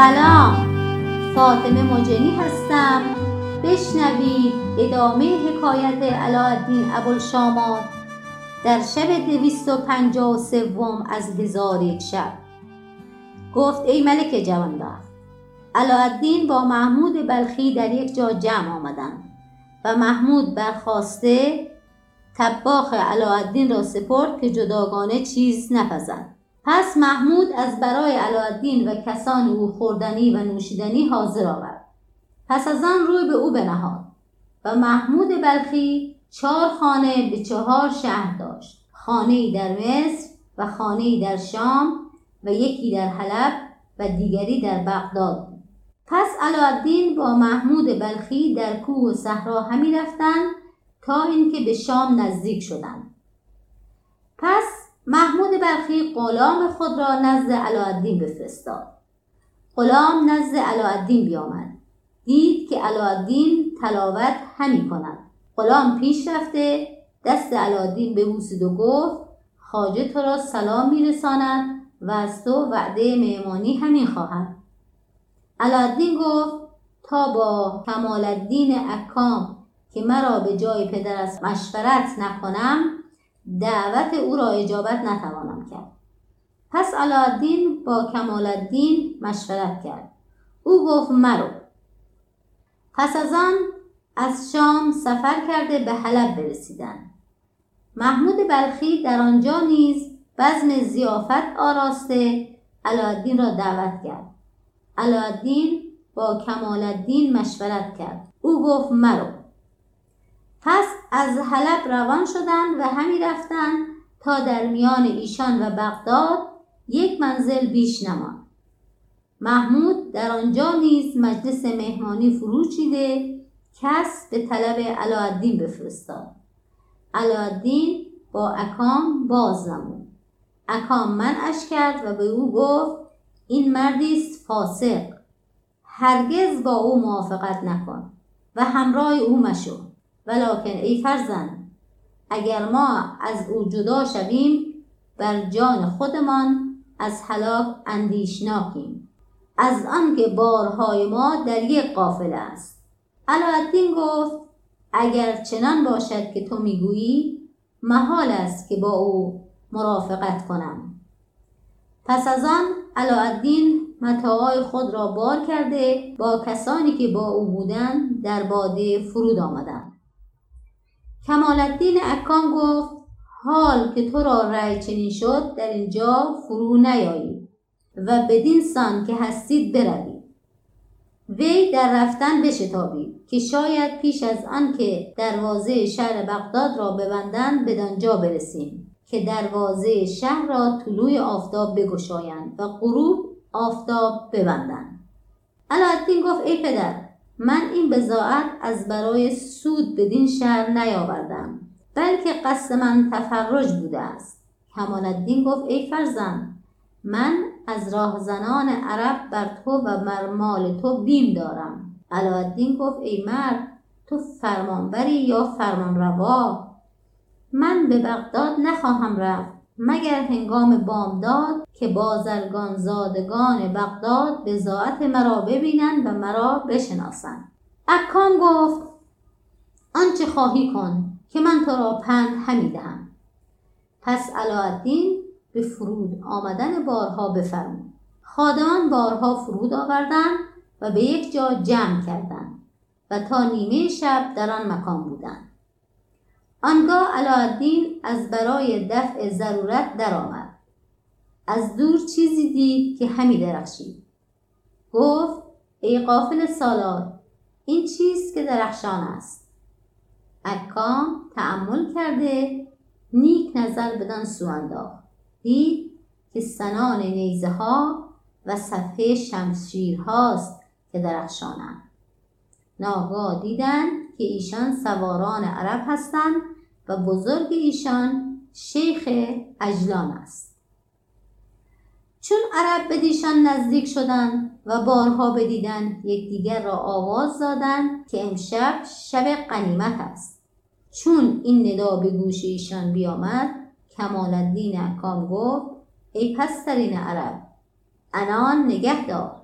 سلام. فاطمه مجنی هستم. بشنوید ادامه حکایت علاءالدین ابوالشامات در شب دویست و پنجاه و سوم از هزار یک شب. گفت ای ملک جوانبخت علاءالدین با محمود بلخی در یک جا جمع آمدند و محمود برخواسته طباخ علاءالدین را سپرد که جداگانه چیز نپزد. پس محمود از برای علاءالدین و کسان او خوردنی و نوشیدنی حاضر آورد. پس از آن روی به او بنهاد و محمود بلخی چهار خانه به چهار شهر داشت. خانه در مصر و خانه در شام و یکی در حلب و دیگری در بغداد پس علاءالدین با محمود بلخی در کوه و صحرا همی رفتند تا اینکه به شام نزدیک شدند. پس محمود بلخی غلام خود را نزد علاءالدین بفرستاد. غلام نزد علاءالدین بیامد. دید که علاءالدین تلاوت همی کند. غلام پیش رفته دست علاءالدین ببوسید و گفت خواجه تو را سلام میرساند و از تو وعده مهمانی همین خواهد علاءالدین گفت تا با کمال الدین اکام که مرا به جای پدرش مشورت نکنم دعوت او را اجابت نتوانم کرد. پس علاءالدین با کمال الدین مشورت کرد. او گفت مرو. پس از آن از شام سفر کرده به حلب برسیدند محمود بلخی در آنجا نیز بزم زیافت آراسته علاءالدین را دعوت کرد. علاءالدین با کمال الدین مشورت کرد. او گفت مرو. پس از حلب روان شدند و همی رفتند تا در میان ایشان و بغداد یک منزل بیش نماند. محمود در آنجا نیز مجلس مهمانی فرو چیده کس به طلب علاءالدین بفرستاد. علاءالدین با اکام باز نمود. اکام منعش کرد و به او گفت این مردی است فاسق هرگز با او موافقت نکن و همراه او مشو. ولکن ای فرزند اگر ما از او جدا شویم بر جان خودمان از هلاک اندیشناکیم. از آنکه بارهای ما در یک قافله است. علاءالدین گفت اگر چنان باشد که تو می‌گویی محال است که با او مرافقت کنم. پس از آن علاءالدین متاعای خود را بار کرده با کسانی که با او بودند در باده فرود آمدند. کمال الدین اکان گفت حال که تو را رأی چنین شد در اینجا فرو نیایی و بدین سان که هستید بروید. وی در رفتن بشتابید که شاید پیش از آن که دروازه شهر بغداد را ببندند بدانجا برسیم که دروازه شهر را طلوع آفتاب بگشایند و غروب آفتاب ببندند. علاءالدین گفت ای پدر من این بزاعت از برای سود بدین شهر نیاوردم بلکه قصد من تفرج بوده است. کمال الدین گفت ای فرزند من از راهزنان عرب بر تو و بر مال تو بیم دارم. علاءالدین گفت ای مرد تو فرمانبری یا فرمانروا؟ من به بغداد نخواهم رفت. مگر هنگام بامداد که بازرگان زادگان بغداد بزاعت مرا ببینند و مرا بشناسند. اکام گفت آنچه خواهی کن که من تو را پند همی دهم. پس علاءالدین به فرود آمدن بارها بفرمود. خادمان بارها فرود آوردند و به یک جا جمع کردند و تا نیمه شب در آن مکان بودند. آنگاه علاءالدین از برای دفع ضرورت درآمد. از دور چیزی دید که همی درخشید. گفت ای قافل سالار این چیز که درخشان است. اکام تعمل کرده نیک نظر بدان سو انداخت. دید که سنان نیزه ها و صفحه شمشیرهاست که درخشانند. ناگاه دیدند که ایشان سواران عرب هستند و بزرگ ایشان شیخ اجلان است. چون عرب به دیشان نزدیک شدند و بارها بدیدند یکدیگر را آواز دادند که امشب شب قنیمت است. چون این ندا به گوش ایشان بیامد کمال الدین اکام گفت ای پسترین عرب انان نگه دار.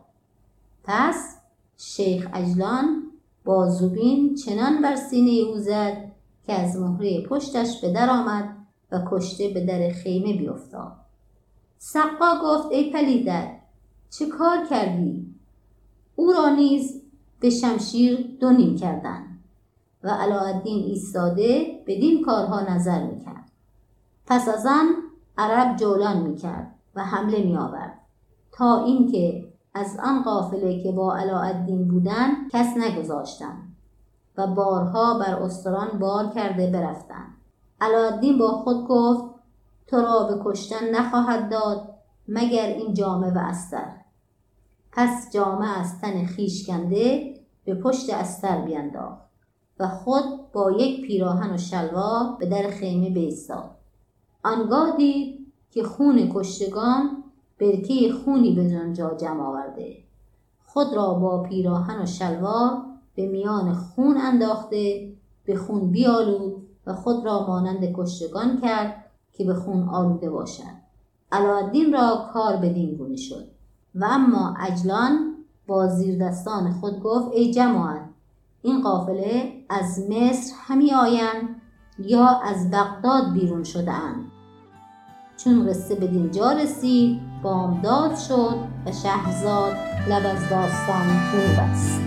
پس شیخ اجلان با زوبین چنان بر سینه او زد که از مهره پشتش به در آمد و کشته به در خیمه بیفتاد سقا گفت ای پلیدر چه کار کردی؟ او را نیز به شمشیر دو نیم کردند و علاءالدین ایستاده بدین کارها نظر می‌کرد. پس از آن عرب جولان می‌کرد و حمله میآورد. تا اینکه از آن قافله که با علاءالدین بودند کس نگذاشتند. و بارها بر استران بار کرده برفتند. علاءالدین با خود گفت تو را به کشتن نخواهد داد مگر این جامه و استر. پس جامه از تن خیش کنده به پشت استر بینداخت و خود با یک پیراهن و شلوار به در خیمه بایستاد. آنگاه دید که خون کشتگان برکه خونی به آنجا جمع آورده. خود را با پیراهن و شلوار به میان خون انداخته به خون بیالود و خود را مانند کشتگان کرد که به خون آلوده باشد. علاءالدین را کار بدین گونه شد. و اما عجلان با زیردستان خود گفت ای جماعت این قافله از مصر همی آیند یا از بغداد بیرون شده اند چون قصه به دینجا رسید بامداد شد و شهرزاد لب از داستان فرو بست.